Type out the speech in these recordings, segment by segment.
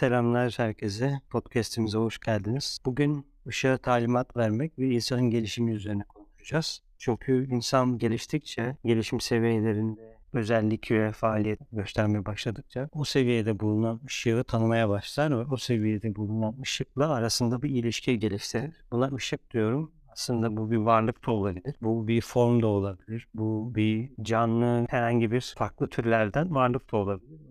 Selamlar herkese. Podcast'imize hoş geldiniz. Bugün ışığa talimat vermek ve insanın gelişimi üzerine konuşacağız. Çünkü insan geliştikçe, gelişim seviyelerinde özellik ve faaliyet göstermeye başladıkça o seviyede bulunan ışığı tanımaya başlar ve o seviyede bulunan ışıkla arasında bir ilişki geliştirir. Buna ışık diyorum. Aslında bu bir varlık da olabilir. Bu bir form da olabilir. Bu bir canlı herhangi bir farklı türlerden varlık da olabilir.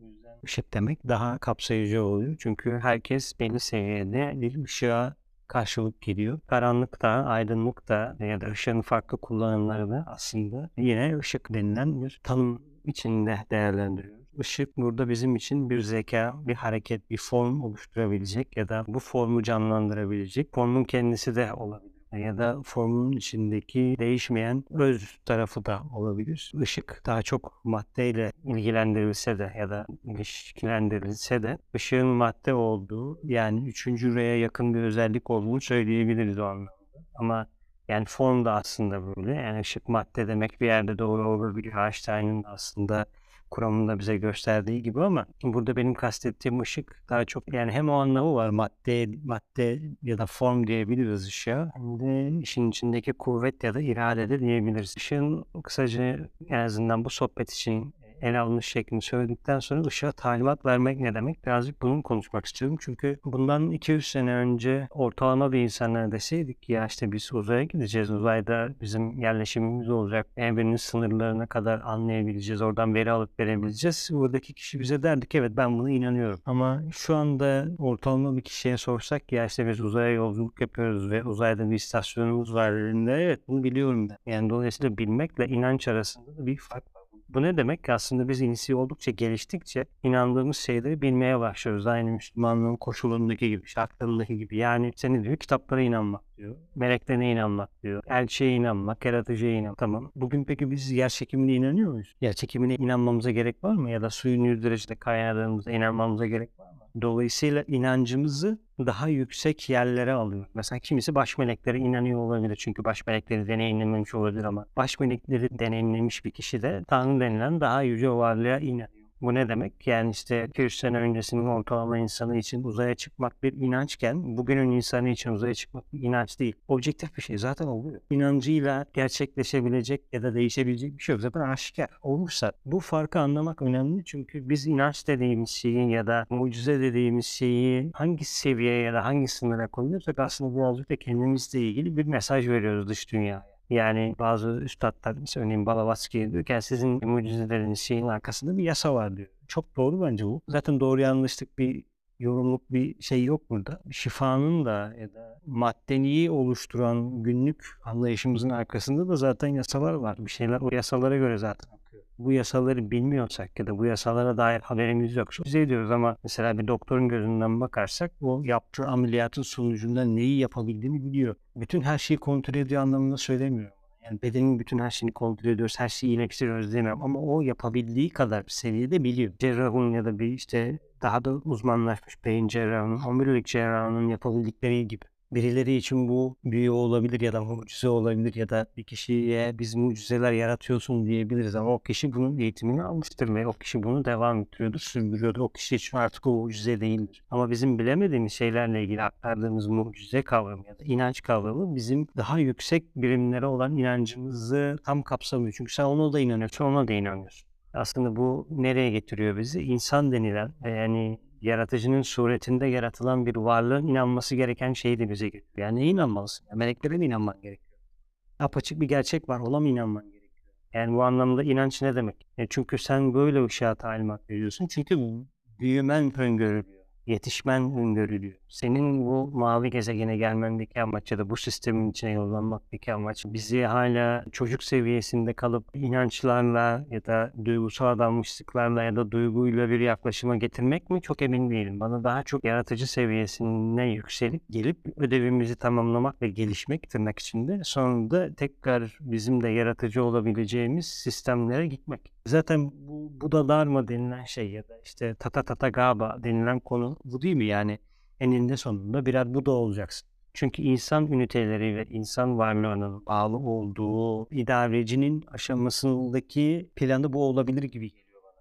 Demek daha kapsayıcı oluyor. Çünkü herkes belli seviyede bir ışığa karşılık geliyor. Karanlık da, aydınlık da ya da ışığın farklı kullanımları da aslında yine ışık denilen bir tanım içinde değerlendiriyoruz. Işık burada bizim için bir zeka, bir hareket, bir form oluşturabilecek ya da bu formu canlandırabilecek. Formun kendisi de olabilir ya da formun içindeki değişmeyen öz tarafı da olabilir. Işık daha çok maddeyle ilgilendirilse de ya da ilişkilendirilse de ışığın madde olduğu yani üçüncü R'ye yakın bir özellik olduğunu söyleyebiliriz o anlamda. Ama yani form da aslında böyle. Yani ışık madde demek bir yerde doğru olabilir. Einstein'ın aslında kuramında bize gösterdiği gibi ama burada benim kastettiğim ışık daha çok yani hem o anlamı var madde madde ya da form diyebiliriz ışığa hem de işin içindeki kuvvet ya da irade de diyebiliriz. Işığın kısaca en azından bu sohbet için ele alınış şeklini söyledikten sonra ışığa talimat vermek ne demek? Birazcık bunu konuşmak istiyorum. Çünkü bundan 200 sene önce ortalama bir insanlara deseydik ya işte biz uzaya gideceğiz. Uzayda bizim yerleşimimiz olacak. Evrenin sınırlarına kadar anlayabileceğiz. Oradan veri alıp verebileceğiz. Buradaki kişi bize derdi ki evet ben buna inanıyorum. Ama şu anda ortalama bir kişiye sorsak ya işte biz uzaya yolculuk yapıyoruz ve uzayda bir istasyonumuz var. Evet bunu biliyorum ben. Yani dolayısıyla bilmekle inanç arasında da bir fark var. Bu ne demek? Aslında biz insi oldukça geliştikçe inandığımız şeyleri bilmeye başlıyoruz. Aynı Müslümanlığın koşulundaki gibi, şartlarındaki gibi. Yani seni diyor kitaplara inanmak diyor. Meleklerine inanmak diyor. Elçiye inanmak, yaratıcıya inanmak. Tamam. Bugün peki biz yer çekimine inanıyor muyuz? Yer çekimine inanmamıza gerek var mı? Ya da suyun yüz derecede kaynadığımıza inanmamıza gerek var mı? Dolayısıyla inancımızı daha yüksek yerlere alıyor. Mesela kimisi baş meleklere inanıyor olabilir. Çünkü baş melekleri deneyimlememiş olabilir ama baş melekleri deneyimlemiş bir kişi de Tanrı denilen daha yüce varlığa inanıyor. Bu ne demek? Yani işte 200 sene öncesinin ortalama insanı için uzaya çıkmak bir inançken bugünün insanı için uzaya çıkmak bir inanç değil. Objektif bir şey zaten oluyor. İnancıyla gerçekleşebilecek ya da değişebilecek bir şey yok. Zaten aşikar olursa bu farkı anlamak önemli çünkü biz inanç dediğimiz şeyi ya da mucize dediğimiz şeyi hangi seviyeye ya da hangi sınıra koyuyorsak aslında birazcık da kendimizle ilgili bir mesaj veriyoruz dış dünyaya. Yani bazı üstadlar mesela örneğin Balavatsky diyor ki sizin mucizeleriniz şeyin arkasında bir yasa var diyor. Çok doğru bence bu. Zaten doğru yanlışlık bir yorumluk bir şey yok burada. Şifanın da ya da maddeniyi oluşturan günlük anlayışımızın arkasında da zaten yasalar var. Bir şeyler o yasalara göre zaten. Bu yasaları bilmiyorsak ya da bu yasalara dair haberimiz yok. Biz ediyoruz ama mesela bir doktorun gözünden bakarsak o yaptığı ameliyatın sonucunda neyi yapabildiğini biliyor. Bütün her şeyi kontrol ediyor anlamında söylemiyorum. Yani bedenin bütün her şeyini kontrol ediyoruz, her şeyi iyileştiriyoruz demiyorum ama o yapabildiği kadar seviyede biliyor. Cerrahın ya da bir işte daha da uzmanlaşmış beyin cerrahının, omurilik cerrahının yapabildikleri gibi. Birileri için bu büyü olabilir ya da mucize olabilir ya da bir kişiye biz mucizeler yaratıyorsun diyebiliriz ama o kişi bunun eğitimini almıştır ve o kişi bunu devam ettiriyordur, sürdürüyordur. O kişi için artık o mucize değildir. Ama bizim bilemediğimiz şeylerle ilgili aktardığımız mucize kavramı ya da inanç kavramı bizim daha yüksek birimlere olan inancımızı tam kapsamıyor. Çünkü sen ona da inanıyorsun, ona da inanıyorsun. Aslında bu nereye getiriyor bizi? İnsan denilen yani yaratıcının suretinde yaratılan bir varlığın inanması gereken şeyi de bize getiriyor. Yani neye inanmalısın? Ya, meleklere mi inanman gerekiyor? Apaçık bir gerçek var. Ona mı inanman gerekiyor? Yani bu anlamda inanç ne demek? E çünkü sen böyle ışığa talimat veriyorsun. Çünkü büyümen öngörülüyor yetişmen öngörülüyor. Senin bu mavi gezegene gelmendeki amaç ya da bu sistemin içine yollanmaktaki amaç bizi hala çocuk seviyesinde kalıp inançlarla ya da duygusal adanmışlıklarla ya da duyguyla bir yaklaşıma getirmek mi çok emin değilim. Bana daha çok yaratıcı seviyesine yükselip gelip ödevimizi tamamlamak ve gelişmek tırnak içinde sonunda tekrar bizim de yaratıcı olabileceğimiz sistemlere gitmek. Zaten bu Budalar mı denilen şey ya da işte Tata Tata Gaba denilen konu bu değil mi? Yani eninde sonunda birer Buda olacaksın. Çünkü insan üniteleri ve insan varlığının bağlı olduğu idarecinin aşamasındaki planı bu olabilir gibi.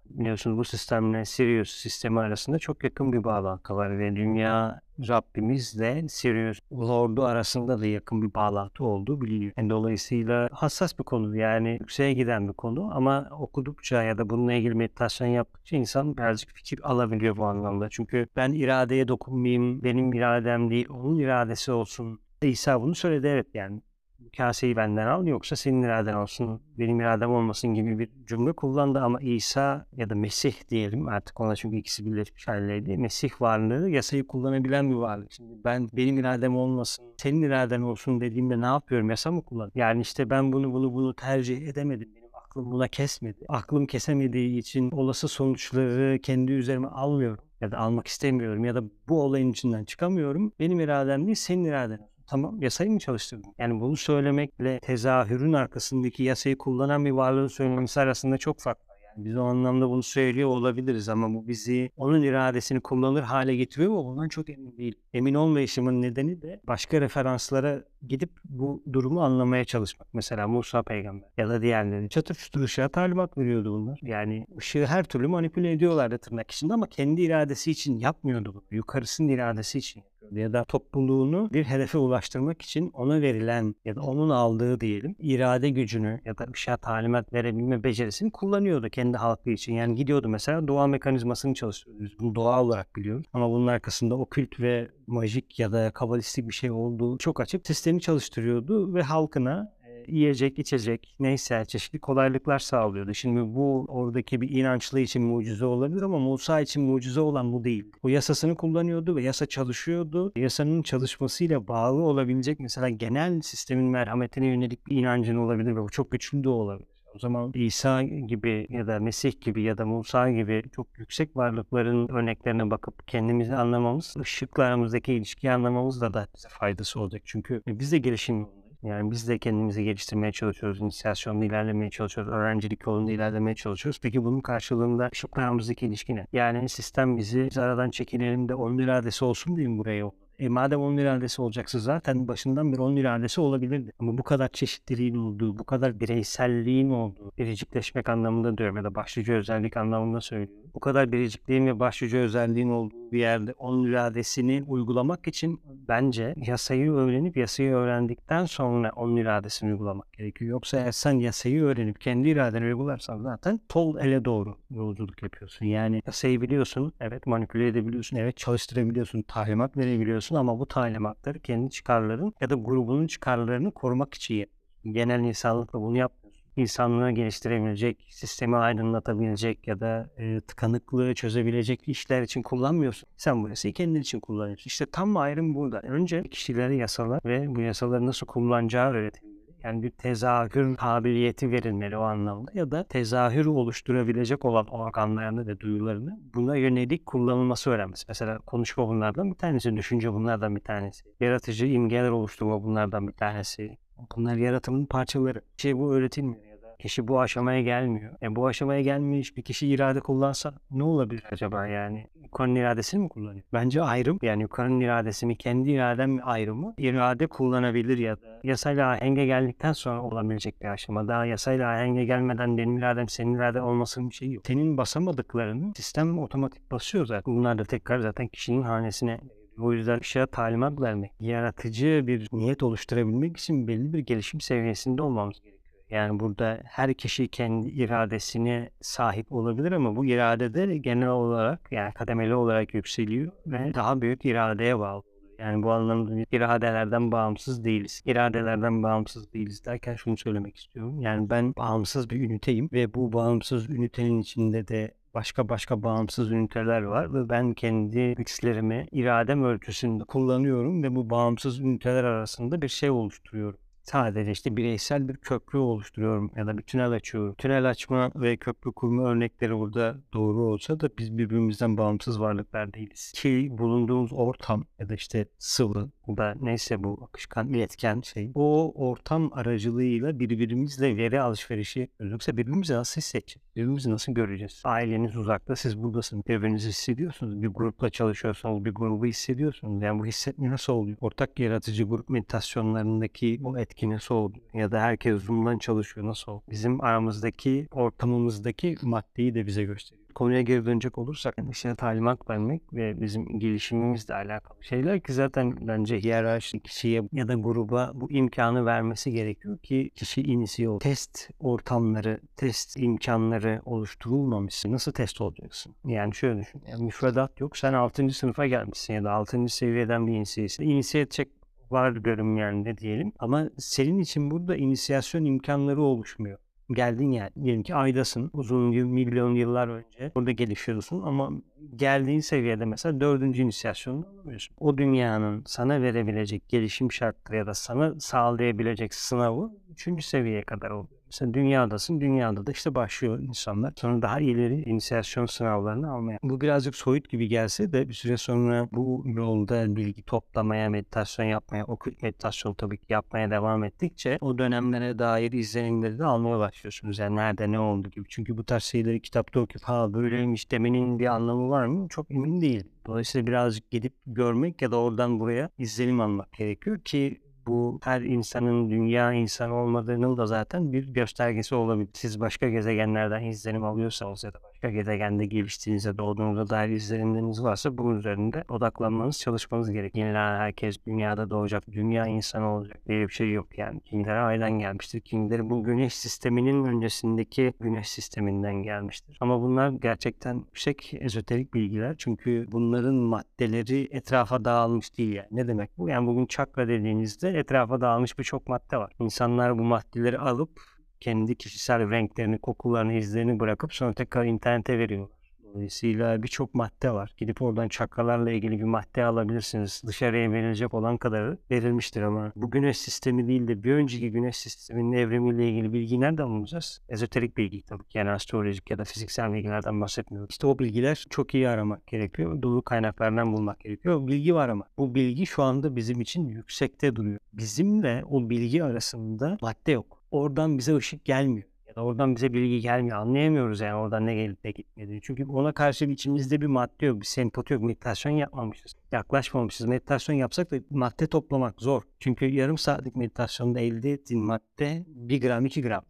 Biliyorsunuz bu sistemle Sirius sistemi arasında çok yakın bir bağlantı var ve dünya Rabbimizle Sirius Lord'u arasında da yakın bir bağlantı olduğu biliniyor. Yani dolayısıyla hassas bir konu yani yükseğe giden bir konu ama okudukça ya da bununla ilgili meditasyon yaptıkça insan birazcık fikir alabiliyor bu anlamda. Çünkü ben iradeye dokunmayayım, benim iradem değil, onun iradesi olsun. İsa bunu söyledi evet yani kaseyi benden al yoksa senin iraden olsun, benim iradem olmasın gibi bir cümle kullandı ama İsa ya da Mesih diyelim artık ona çünkü ikisi birleşmiş haldeydi. Mesih varlığı yasayı kullanabilen bir varlık. Şimdi ben benim iradem olmasın, senin iraden olsun dediğimde ne yapıyorum? Yasa mı kullan? Yani işte ben bunu bunu bunu tercih edemedim. Aklım buna kesmedi. Aklım kesemediği için olası sonuçları kendi üzerime almıyorum ya da almak istemiyorum ya da bu olayın içinden çıkamıyorum. Benim iradem değil senin iraden. Tamam yasayı mı çalıştırdın? Yani bunu söylemekle tezahürün arkasındaki yasayı kullanan bir varlığın söylemesi arasında çok fark var. Yani biz o anlamda bunu söylüyor olabiliriz ama bu bizi onun iradesini kullanır hale getiriyor mu? Bundan çok emin değil. Emin olmayışımın nedeni de başka referanslara gidip bu durumu anlamaya çalışmak. Mesela Musa peygamber ya da diğerleri çatır çutur ışığa talimat veriyordu bunlar. Yani ışığı her türlü manipüle ediyorlardı tırnak içinde ama kendi iradesi için yapmıyordu bunu. Yukarısının iradesi için. Ya da topluluğunu bir hedefe ulaştırmak için ona verilen ya da onun aldığı diyelim irade gücünü ya da ışığa talimat verebilme becerisini kullanıyordu kendi halkı için. Yani gidiyordu mesela doğa mekanizmasını çalıştırıyordu. Biz bunu doğa olarak biliyoruz. Ama bunun arkasında okült ve majik ya da kabalistik bir şey olduğu çok açık. Sistemi çalıştırıyordu ve halkına yiyecek, içecek, neyse çeşitli kolaylıklar sağlıyordu. Şimdi bu oradaki bir inançlı için mucize olabilir ama Musa için mucize olan bu değil. O yasasını kullanıyordu ve yasa çalışıyordu. Yasanın çalışmasıyla bağlı olabilecek mesela genel sistemin merhametine yönelik bir inancın olabilir ve bu çok güçlü de olabilir. O zaman İsa gibi ya da Mesih gibi ya da Musa gibi çok yüksek varlıkların örneklerine bakıp kendimizi anlamamız, ışıkla aramızdaki ilişkiyi anlamamızda da bize faydası olacak. Çünkü biz de gelişim. Yani biz de kendimizi geliştirmeye çalışıyoruz, inisiyasyonda ilerlemeye çalışıyoruz, öğrencilik yolunda ilerlemeye çalışıyoruz. Peki bunun karşılığında ışıkla aramızdaki ilişki ne? Yani sistem bizi biz aradan çekilelim de onun iradesi olsun diye mi buraya yolladı? E madem onun iradesi olacaksa zaten başından beri onun iradesi olabilirdi. Ama bu kadar çeşitliliğin olduğu, bu kadar bireyselliğin olduğu, biricikleşmek anlamında diyorum ya da başlıca özellik anlamında söylüyorum. Bu kadar biricikliğin ve başlıca özelliğin olduğu bir yerde onun iradesini uygulamak için bence yasayı öğrenip yasayı öğrendikten sonra onun iradesini uygulamak gerekiyor. Yoksa eğer sen yasayı öğrenip kendi iradeni uygularsan zaten sol ele doğru yolculuk yapıyorsun. Yani yasayı biliyorsun, evet manipüle edebiliyorsun, evet çalıştırabiliyorsun, talimat verebiliyorsun ama bu talimatları kendi çıkarların ya da grubunun çıkarlarını korumak için yapıyorsun. Genel insanlıkla bunu yapmıyorsun. İnsanlığı geliştirebilecek, sistemi aydınlatabilecek ya da e, tıkanıklığı çözebilecek işler için kullanmıyorsun. Sen bu yasayı kendin için kullanıyorsun. İşte tam ayrım burada. Önce kişilere yasalar ve bu yasaları nasıl kullanacağı öğretilmeli. Yani bir tezahür kabiliyeti verilmeli o anlamda ya da tezahür oluşturabilecek olan organlarını ve duyularını buna yönelik kullanılması öğrenmesi. Mesela konuşma bunlardan bir tanesi, düşünce bunlardan bir tanesi. Yaratıcı imgeler oluşturma bunlardan bir tanesi. Bunlar yaratımın parçaları. Şey bu öğretilmiyor kişi bu aşamaya gelmiyor. E bu aşamaya gelmiş bir kişi irade kullansa ne olabilir acaba yani? Yukarının iradesini mi kullanıyor? Bence ayrım. Yani yukarının iradesi mi, kendi iradem mi ayrımı? İrade kullanabilir ya da yasayla ahenge geldikten sonra olabilecek bir aşama. Daha yasayla ahenge gelmeden benim iradem senin iraden olmasının bir şeyi yok. Senin basamadıklarını sistem otomatik basıyor zaten. Bunlar da tekrar zaten kişinin hanesine o yüzden ışığa talimat vermek, yaratıcı bir niyet oluşturabilmek için belli bir gelişim seviyesinde olmamız gerekiyor. Yani burada her kişi kendi iradesine sahip olabilir ama bu irade de genel olarak yani kademeli olarak yükseliyor ve daha büyük iradeye bağlı. Yani bu anlamda iradelerden bağımsız değiliz. İradelerden bağımsız değiliz derken şunu söylemek istiyorum. Yani ben bağımsız bir üniteyim ve bu bağımsız ünitenin içinde de başka başka bağımsız üniteler var ve ben kendi güçlerimi iradem ölçüsünde kullanıyorum ve bu bağımsız üniteler arasında bir şey oluşturuyorum. Sadece işte bireysel bir köprü oluşturuyorum ya da bir tünel açıyorum. Tünel açma ve köprü kurma örnekleri burada doğru olsa da biz birbirimizden bağımsız varlıklar değiliz. Ki bulunduğumuz ortam ya da işte sıvı da neyse bu akışkan iletken şey o ortam aracılığıyla birbirimizle veri alışverişi. Yoksa birbirimizi nasıl hissedeceğiz? Birbirimizi nasıl göreceğiz? Aileniz uzakta siz buradasınız. Birbirinizi hissediyorsunuz. Bir grupla çalışıyorsanız bir grubu hissediyorsunuz. Yani bu hissetme nasıl oluyor? Ortak yaratıcı grup meditasyonlarındaki o etki nasıl oluyor? Ya da herkes Zoom'dan çalışıyor nasıl oluyor? Bizim aramızdaki ortamımızdaki maddeyi de bize gösteriyor. Konuya geri dönecek olursak işte talimat vermek ve bizim gelişimimizle alakalı şeyler ki zaten bence hiyerarşi kişiye ya da gruba bu imkanı vermesi gerekiyor ki kişi inisiye ol. Test ortamları, test imkanları oluşturulmamışsa nasıl test olacaksın? Yani şöyle düşün. Yani müfredat yok. Sen 6. sınıfa gelmişsin ya da 6. seviyeden bir inisiyesin. İnisiye edecek var görüm yani ne diyelim. Ama senin için burada inisiyasyon imkanları oluşmuyor geldin yani. Diyelim ki aydasın. Uzun yıl, milyon yıllar önce burada gelişiyorsun ama geldiğin seviyede mesela dördüncü inisiyasyonunu alamıyorsun. O dünyanın sana verebilecek gelişim şartları ya da sana sağlayabilecek sınavı üçüncü seviyeye kadar oluyor. Mesela dünyadasın. Dünyada da işte başlıyor insanlar. Sonra daha ileri inisiyasyon sınavlarını almaya. Bu birazcık soyut gibi gelse de bir süre sonra bu yolda bilgi toplamaya, meditasyon yapmaya, okült meditasyon tabii ki yapmaya devam ettikçe o dönemlere dair izlenimleri de almaya başlıyorsunuz. Yani nerede ne oldu gibi. Çünkü bu tarz şeyleri kitapta okuyup ha böyleymiş demenin bir anlamı var mı? Çok emin değilim. Dolayısıyla birazcık gidip görmek ya da oradan buraya izlenim almak gerekiyor ki bu her insanın dünya insanı olmadığının da zaten bir göstergesi olabilir. Siz başka gezegenlerden izlenim alıyorsanız ya da başka gezegende geliştiğinizde doğduğunuzda dair izlenimleriniz varsa bunun üzerinde odaklanmanız, çalışmanız gerek. Yenilen herkes dünyada doğacak, dünya insanı olacak diye bir şey yok yani. Kimileri aydan gelmiştir, kimileri bu güneş sisteminin öncesindeki güneş sisteminden gelmiştir. Ama bunlar gerçekten yüksek ezoterik bilgiler çünkü bunların maddeleri etrafa dağılmış değil yani. Ne demek bu? Yani bugün çakra dediğinizde etrafa dağılmış birçok madde var. İnsanlar bu maddeleri alıp kendi kişisel renklerini, kokularını, izlerini bırakıp sonra tekrar internete veriyorlar. Dolayısıyla birçok madde var. Gidip oradan çakralarla ilgili bir madde alabilirsiniz. Dışarıya verilecek olan kadarı verilmiştir ama bu güneş sistemi değil de bir önceki güneş sisteminin evrimiyle ilgili bilgi nereden bulacağız? Ezoterik bilgi tabii ki yani astrolojik ya da fiziksel bilgilerden bahsetmiyoruz. İşte o bilgiler çok iyi aramak gerekiyor. Dolu kaynaklardan bulmak gerekiyor. Bilgi var ama bu bilgi şu anda bizim için yüksekte duruyor. Bizimle o bilgi arasında madde yok. Oradan bize ışık gelmiyor ya da oradan bize bilgi gelmiyor. Anlayamıyoruz yani oradan ne gelip ne gitmediğini. Çünkü ona karşı içimizde bir madde yok, bir sempati yok. Meditasyon yapmamışız. Yaklaşmamışız. Meditasyon yapsak da madde toplamak zor. Çünkü yarım saatlik meditasyonda elde ettiğin madde 1 gram 2 gram.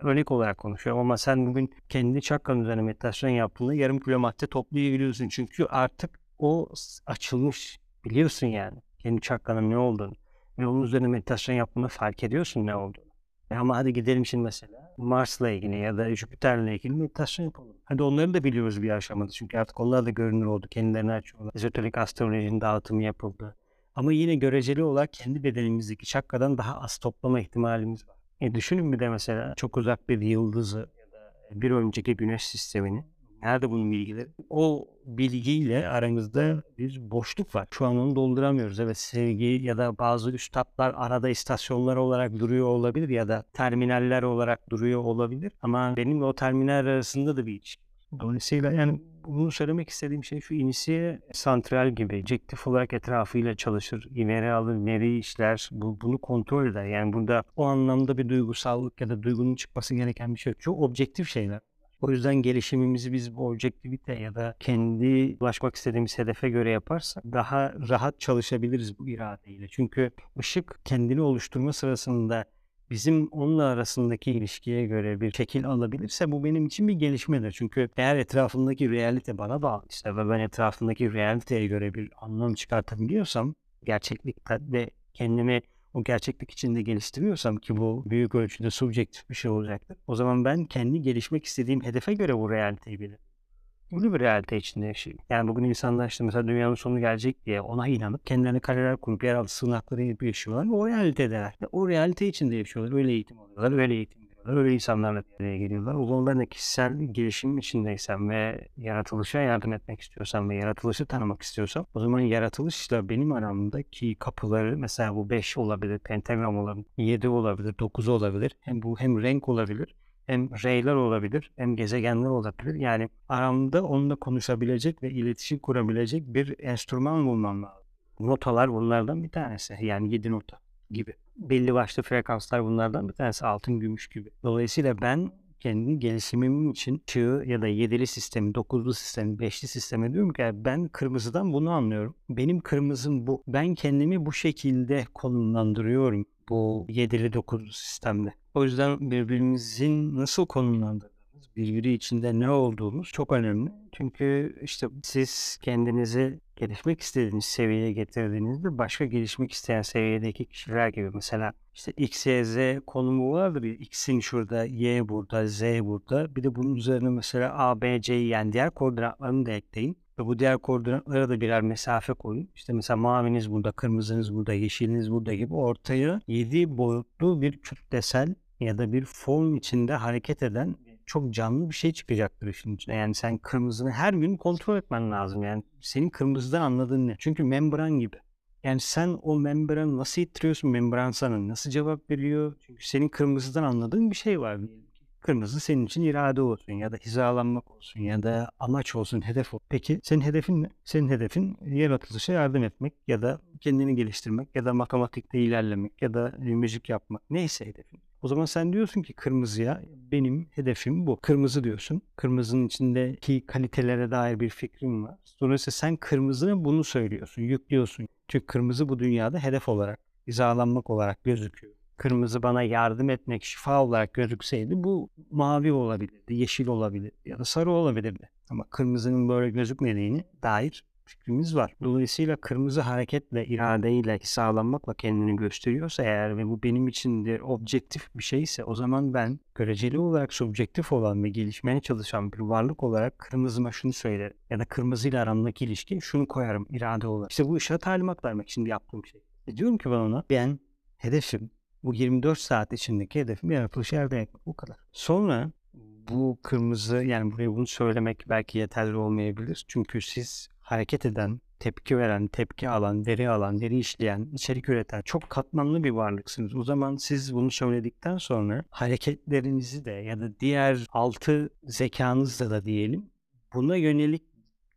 Örnek olarak konuşuyorum ama sen bugün kendi çakran üzerine meditasyon yaptığında yarım kilo madde toplayabiliyorsun. Çünkü artık o açılmış. Biliyorsun yani kendi çakranın ne olduğunu. Ve onun üzerine meditasyon yaptığında fark ediyorsun ne olduğunu. E ama hadi gidelim şimdi mesela Mars'la ilgili ya da Jüpiter'le ilgili meditasyon yapalım. Hadi onları da biliyoruz bir aşamada. Çünkü artık onlar da görünür oldu. Kendilerini açıyorlar. Ezoterik astrolojinin dağıtımı yapıldı. Ama yine göreceli olarak kendi bedenimizdeki çakradan daha az toplama ihtimalimiz var. E düşünün bir de mesela çok uzak bir yıldızı ya da bir önceki güneş sistemini Nerede bunun bilgileri? O bilgiyle aramızda bir boşluk var. Şu an onu dolduramıyoruz. Evet sevgi ya da bazı üstadlar arada istasyonlar olarak duruyor olabilir ya da terminaller olarak duruyor olabilir. Ama benimle o terminal arasında da bir ilişki Dolayısıyla yani bunu söylemek istediğim şey şu inisiye santral gibi objektif olarak etrafıyla çalışır, veri alır, veri işler, bu, bunu kontrol eder. Yani burada o anlamda bir duygusallık ya da duygunun çıkması gereken bir şey yok. Çok objektif şeyler. O yüzden gelişimimizi biz bu objektivite ya da kendi ulaşmak istediğimiz hedefe göre yaparsak daha rahat çalışabiliriz bu iradeyle. Çünkü ışık kendini oluşturma sırasında bizim onunla arasındaki ilişkiye göre bir şekil alabilirse bu benim için bir gelişmedir. Çünkü eğer etrafındaki realite bana bağlıysa ve ben etrafındaki realiteye göre bir anlam çıkartabiliyorsam gerçeklikte de kendimi o gerçeklik içinde geliştiriyorsam ki bu büyük ölçüde subjektif bir şey olacaktır. O zaman ben kendi gelişmek istediğim hedefe göre bu realiteyi bilirim. Bunu bir realite içinde yaşayayım. Yani bugün insanlar işte mesela dünyanın sonu gelecek diye ona inanıp kendilerine kaleler kurup yeraltı sığınakları yapıp yaşıyorlar. O realitedeler. O realite içinde yaşıyorlar. Öyle eğitim alıyorlar. Öyle eğitim Öyle insanlarla bir araya geliyorlar. O de kişisel gelişim içindeysem ve yaratılışa yardım etmek istiyorsam ve yaratılışı tanımak istiyorsam o zaman yaratılışla benim aramdaki kapıları mesela bu 5 olabilir, pentagram olabilir, 7 olabilir, 9 olabilir. Hem bu hem renk olabilir hem reyler olabilir hem gezegenler olabilir. Yani aramda onunla konuşabilecek ve iletişim kurabilecek bir enstrüman bulmam lazım. Notalar bunlardan bir tanesi. Yani 7 nota gibi belli başlı frekanslar bunlardan bir tanesi altın gümüş gibi. Dolayısıyla ben kendi gelişimim için çığ ya da yedili sistemi, dokuzlu sistemi, beşli sistemi diyorum ki ben kırmızıdan bunu anlıyorum. Benim kırmızım bu. Ben kendimi bu şekilde konumlandırıyorum bu yedili dokuzlu sistemde. O yüzden birbirimizin nasıl konumlandırdığımız, birbiri içinde ne olduğumuz çok önemli. Çünkü işte siz kendinizi gelişmek istediğiniz seviyeye getirdiğinizde başka gelişmek isteyen seviyedeki kişiler gibi mesela işte X, Y, Z konumu vardır ya X'in şurada, Y burada, Z burada. Bir de bunun üzerine mesela A, B, C'yi yani diğer koordinatlarını da ekleyin. Ve bu diğer koordinatlara da birer mesafe koyun. İşte mesela maviniz burada, kırmızınız burada, yeşiliniz burada gibi ortaya 7 boyutlu bir kütlesel ya da bir form içinde hareket eden çok canlı bir şey çıkacaktır işin içine. Yani sen kırmızını her gün kontrol etmen lazım. Yani senin kırmızıdan anladığın ne? Çünkü membran gibi. Yani sen o membranı nasıl ittiriyorsun? Membran sana nasıl cevap veriyor? Çünkü senin kırmızıdan anladığın bir şey var. Kırmızı senin için irade olsun ya da hizalanmak olsun ya da amaç olsun, hedef olsun. Peki senin hedefin ne? Senin hedefin yaratılışa yardım etmek ya da kendini geliştirmek ya da matematikte ilerlemek ya da müzik yapmak. Neyse hedefin. O zaman sen diyorsun ki kırmızıya benim hedefim bu. Kırmızı diyorsun. Kırmızının içindeki kalitelere dair bir fikrim var. Dolayısıyla sen kırmızına bunu söylüyorsun, yüklüyorsun. Çünkü kırmızı bu dünyada hedef olarak, hizalanmak olarak gözüküyor. Kırmızı bana yardım etmek, şifa olarak gözükseydi bu mavi olabilirdi, yeşil olabilirdi ya da sarı olabilirdi. Ama kırmızının böyle gözükmediğini dair fikrimiz var. Dolayısıyla kırmızı hareketle, iradeyle sağlanmakla kendini gösteriyorsa eğer ve bu benim için de objektif bir şeyse o zaman ben göreceli olarak subjektif olan ve gelişmeye çalışan bir varlık olarak kırmızıma şunu söylerim. Ya da kırmızıyla aramdaki ilişki şunu koyarım irade olarak. İşte bu ışığa talimat vermek şimdi yaptığım şey. E diyorum ki ben ona ben hedefim bu 24 saat içindeki hedefim yaratılışı elde etmek. Bu kadar. Sonra bu kırmızı yani buraya bunu söylemek belki yeterli olmayabilir. Çünkü siz hareket eden, tepki veren, tepki alan, veri alan, veri işleyen, içerik üreten çok katmanlı bir varlıksınız. O zaman siz bunu söyledikten sonra hareketlerinizi de ya da diğer altı zekanızla da diyelim buna yönelik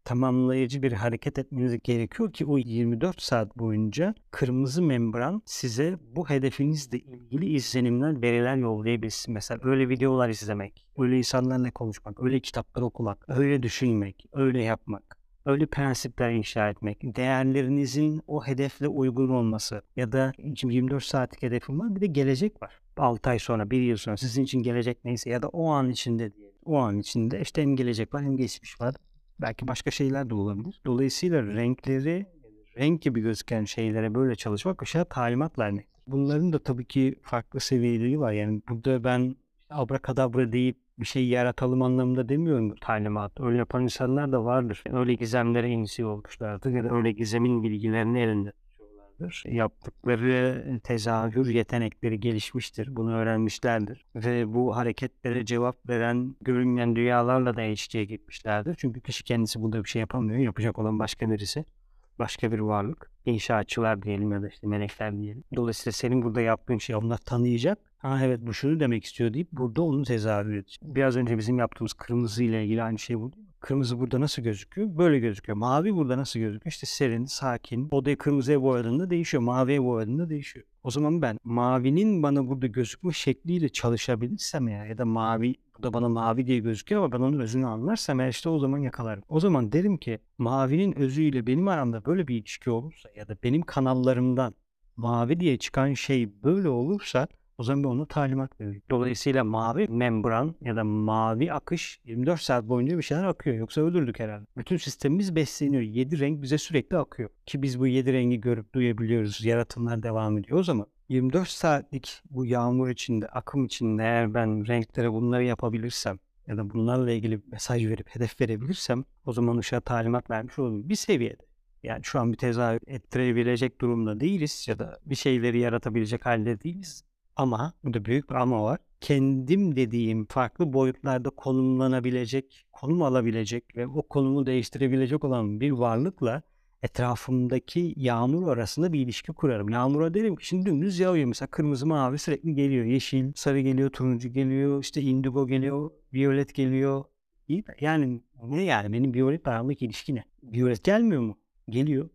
tamamlayıcı bir hareket etmeniz gerekiyor ki o 24 saat boyunca kırmızı membran size bu hedefinizle ilgili izlenimler, veriler yollayabilsin. Mesela öyle videolar izlemek, öyle insanlarla konuşmak, öyle kitaplar okumak, öyle düşünmek, öyle yapmak öyle prensipler inşa etmek, değerlerinizin o hedefle uygun olması ya da 24 saatlik hedefim var bir de gelecek var. 6 ay sonra, 1 yıl sonra sizin için gelecek neyse ya da o an içinde diye. O an içinde işte hem gelecek var hem geçmiş var. Belki başka şeyler de olabilir. Dolayısıyla renkleri renk gibi gözüken şeylere böyle çalışmak aşağı talimat vermek. Bunların da tabii ki farklı seviyeleri var. Yani burada ben abrakadabra deyip bir şey yaratalım anlamında demiyorum talimat. Öyle yapan insanlar da vardır. Öyle gizemlere inisi olmuşlardır ya da öyle gizemin bilgilerini elinde tutuyorlardır. Yaptıkları tezahür yetenekleri gelişmiştir. Bunu öğrenmişlerdir. Ve bu hareketlere cevap veren görünmeyen dünyalarla da ilişkiye gitmişlerdir. Çünkü kişi kendisi burada bir şey yapamıyor. Yapacak olan başka birisi başka bir varlık. İnşaatçılar diyelim ya da işte melekler diyelim. Dolayısıyla senin burada yaptığın şey onlar tanıyacak ha evet bu şunu demek istiyor deyip burada onu tezahür edecek. Biraz önce bizim yaptığımız kırmızı ile ilgili aynı şey bu. Kırmızı burada nasıl gözüküyor? Böyle gözüküyor. Mavi burada nasıl gözüküyor? İşte serin, sakin. Odayı kırmızıya boyadığında değişiyor. Maviye boyadığında değişiyor. O zaman ben mavinin bana burada gözükme şekliyle çalışabilirsem ya ya da mavi da bana mavi diye gözüküyor ama ben onun özünü anlarsam eğer işte o zaman yakalarım. O zaman derim ki mavinin özüyle benim aramda böyle bir ilişki olursa ya da benim kanallarımdan mavi diye çıkan şey böyle olursa o zaman ben ona talimat veriyorum. Dolayısıyla mavi membran ya da mavi akış 24 saat boyunca bir şeyler akıyor. Yoksa ölürdük herhalde. Bütün sistemimiz besleniyor. 7 renk bize sürekli akıyor. Ki biz bu 7 rengi görüp duyabiliyoruz. Yaratımlar devam ediyor. O zaman 24 saatlik bu yağmur içinde, akım içinde eğer ben renklere bunları yapabilirsem ya da bunlarla ilgili mesaj verip hedef verebilirsem o zaman ışığa talimat vermiş olurum. Bir seviyede. Yani şu an bir tezahür ettirebilecek durumda değiliz ya da bir şeyleri yaratabilecek halde değiliz. Ama burada büyük bir ama var. Kendim dediğim farklı boyutlarda konumlanabilecek, konum alabilecek ve o konumu değiştirebilecek olan bir varlıkla etrafımdaki yağmur arasında bir ilişki kurarım. Yağmura derim ki şimdi dümdüz yağıyor. Mesela kırmızı mavi sürekli geliyor. Yeşil, sarı geliyor, turuncu geliyor, işte indigo geliyor, violet geliyor. Yani ne yani benim violet aramdaki ilişki ne? Violet gelmiyor mu? Geliyor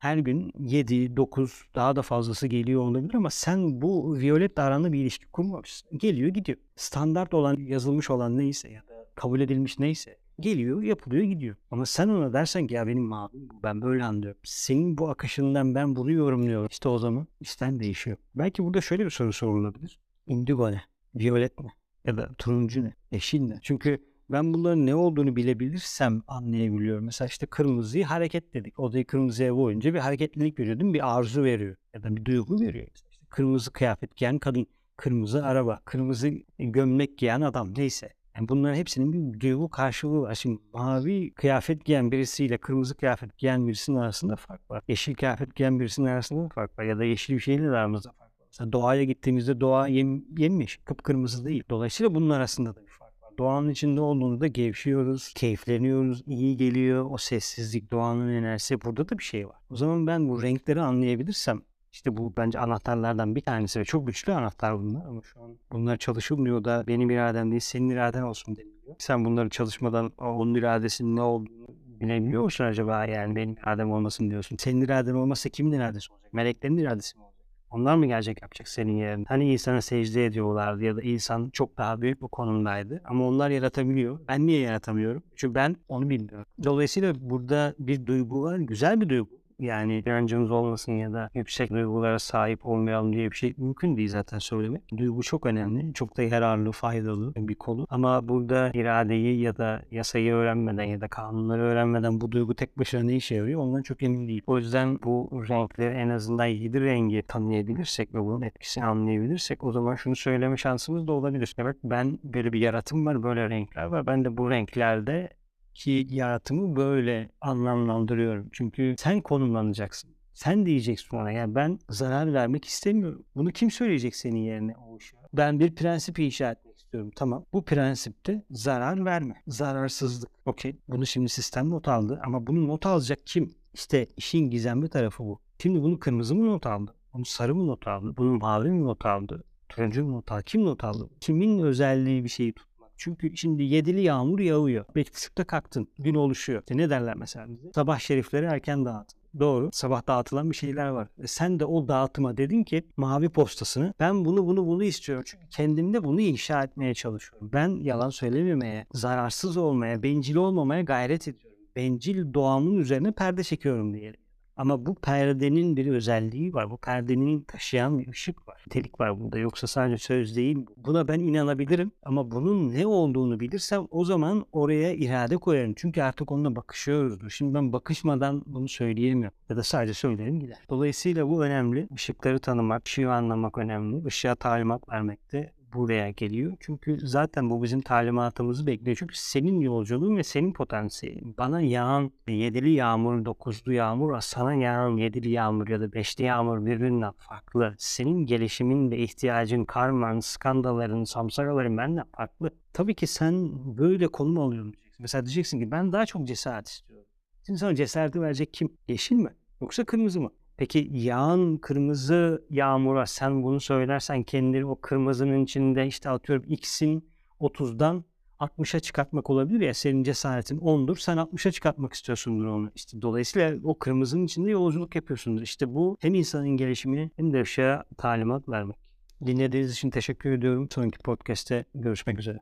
her gün 7, 9 daha da fazlası geliyor olabilir ama sen bu Violet aranda bir ilişki kurmamışsın. Geliyor gidiyor. Standart olan yazılmış olan neyse ya da kabul edilmiş neyse geliyor yapılıyor gidiyor. Ama sen ona dersen ki ya benim mavim ben böyle anlıyorum. Senin bu akışından ben bunu yorumluyorum. İşte o zaman işten değişiyor. Belki burada şöyle bir soru sorulabilir. Indigo ne? Violet mi? Ya da turuncu ne? Yeşil ne? Çünkü ben bunların ne olduğunu bilebilirsem anlayabiliyorum. Mesela işte kırmızıyı hareket dedik. Odayı kırmızıya boyunca bir hareketlilik veriyor değil mi? Bir arzu veriyor. Ya da bir duygu veriyor. İşte kırmızı kıyafet giyen kadın, kırmızı araba, kırmızı gömlek giyen adam neyse. Yani bunların hepsinin bir duygu karşılığı var. Şimdi mavi kıyafet giyen birisiyle kırmızı kıyafet giyen birisinin arasında fark var. Yeşil kıyafet giyen birisinin arasında fark var. Ya da yeşil bir şeyle aramızda fark var. Mesela doğaya gittiğimizde doğa yem, yemiş, kıpkırmızı değil. Dolayısıyla bunun arasında da bir fark. Doğanın içinde olduğunda gevşiyoruz, keyifleniyoruz, iyi geliyor. O sessizlik, doğanın enerjisi burada da bir şey var. O zaman ben bu renkleri anlayabilirsem işte bu bence anahtarlardan bir tanesi ve çok güçlü anahtar bunlar ama şu an bunlar çalışılmıyor da benim iradem değil senin iraden olsun deniliyor. Sen bunları çalışmadan onun iradesinin ne olduğunu bilebiliyor musun acaba yani benim iradem olmasın diyorsun. Senin iraden olmazsa kimin iradesi olacak? Meleklerin iradesi mi olacak? Onlar mı gelecek yapacak senin yerine? Hani insana secde ediyorlardı ya da insan çok daha büyük bir konumdaydı. Ama onlar yaratabiliyor. Ben niye yaratamıyorum? Çünkü ben onu bilmiyorum. Dolayısıyla burada bir duygu var. Güzel bir duygu yani inancımız olmasın ya da yüksek duygulara sahip olmayalım diye bir şey mümkün değil zaten söylemek. Duygu çok önemli. Çok da yararlı, faydalı bir konu. Ama burada iradeyi ya da yasayı öğrenmeden ya da kanunları öğrenmeden bu duygu tek başına ne işe yarıyor ondan çok emin değil. O yüzden bu renkleri en azından 7 rengi tanıyabilirsek ve bunun etkisini anlayabilirsek o zaman şunu söyleme şansımız da olabilir. Evet ben böyle bir yaratım var, böyle renkler var. Ben de bu renklerde ki yaratımı böyle anlamlandırıyorum. Çünkü sen konumlanacaksın. Sen diyeceksin ona yani ben zarar vermek istemiyorum. Bunu kim söyleyecek senin yerine o? Ben bir prensip inşa etmek istiyorum. Tamam. Bu prensipte zarar verme. Zararsızlık. Okey. Bunu şimdi sistem not aldı ama bunu not alacak kim? İşte işin gizemli tarafı bu. Şimdi bunu kırmızı mı not aldı? Bunu sarı mı not aldı? Bunu mavi mi not aldı? Turuncu mu not aldı? Kim not aldı? Kimin özelliği bir şeyi tut çünkü şimdi yedili yağmur yağıyor. Beş buçukta kalktın. Gün oluşuyor. İşte ne derler mesela bize? Sabah şerifleri erken dağıt. Doğru. Sabah dağıtılan bir şeyler var. E sen de o dağıtıma dedin ki mavi postasını ben bunu bunu bunu istiyorum. Çünkü kendimde bunu inşa etmeye çalışıyorum. Ben yalan söylememeye, zararsız olmaya, bencil olmamaya gayret ediyorum. Bencil doğamın üzerine perde çekiyorum diyelim. Ama bu perdenin bir özelliği var. Bu perdenin taşıyan bir ışık var. Telik var burada. Yoksa sadece söz değil. Buna ben inanabilirim. Ama bunun ne olduğunu bilirsem o zaman oraya irade koyarım. Çünkü artık onunla bakışıyoruz. Şimdi ben bakışmadan bunu söyleyemiyorum. Ya da sadece söylerim gider. Dolayısıyla bu önemli. Işıkları tanımak, ışığı anlamak önemli. Işığa talimat vermek de buraya geliyor. Çünkü zaten bu bizim talimatımızı bekliyor. Çünkü senin yolculuğun ve senin potansiyelin. Bana yağan yedili yağmur, dokuzlu yağmur, sana yağan yedili yağmur ya da beşli yağmur birbirinden farklı. Senin gelişimin ve ihtiyacın, karman, skandalların, samsaraların benden farklı. Tabii ki sen böyle konum alıyorum diyeceksin. Mesela diyeceksin ki ben daha çok cesaret istiyorum. Şimdi sana cesareti verecek kim? Yeşil mi? Yoksa kırmızı mı? Peki yağan kırmızı yağmura sen bunu söylersen kendini o kırmızının içinde işte atıyorum X'in 30'dan 60'a çıkartmak olabilir ya senin cesaretin 10'dur sen 60'a çıkartmak istiyorsundur onu. İşte dolayısıyla o kırmızının içinde yolculuk yapıyorsundur. İşte bu hem insanın gelişimini hem de ışığa talimat vermek. Dinlediğiniz için teşekkür ediyorum. Sonraki podcast'te görüşmek üzere.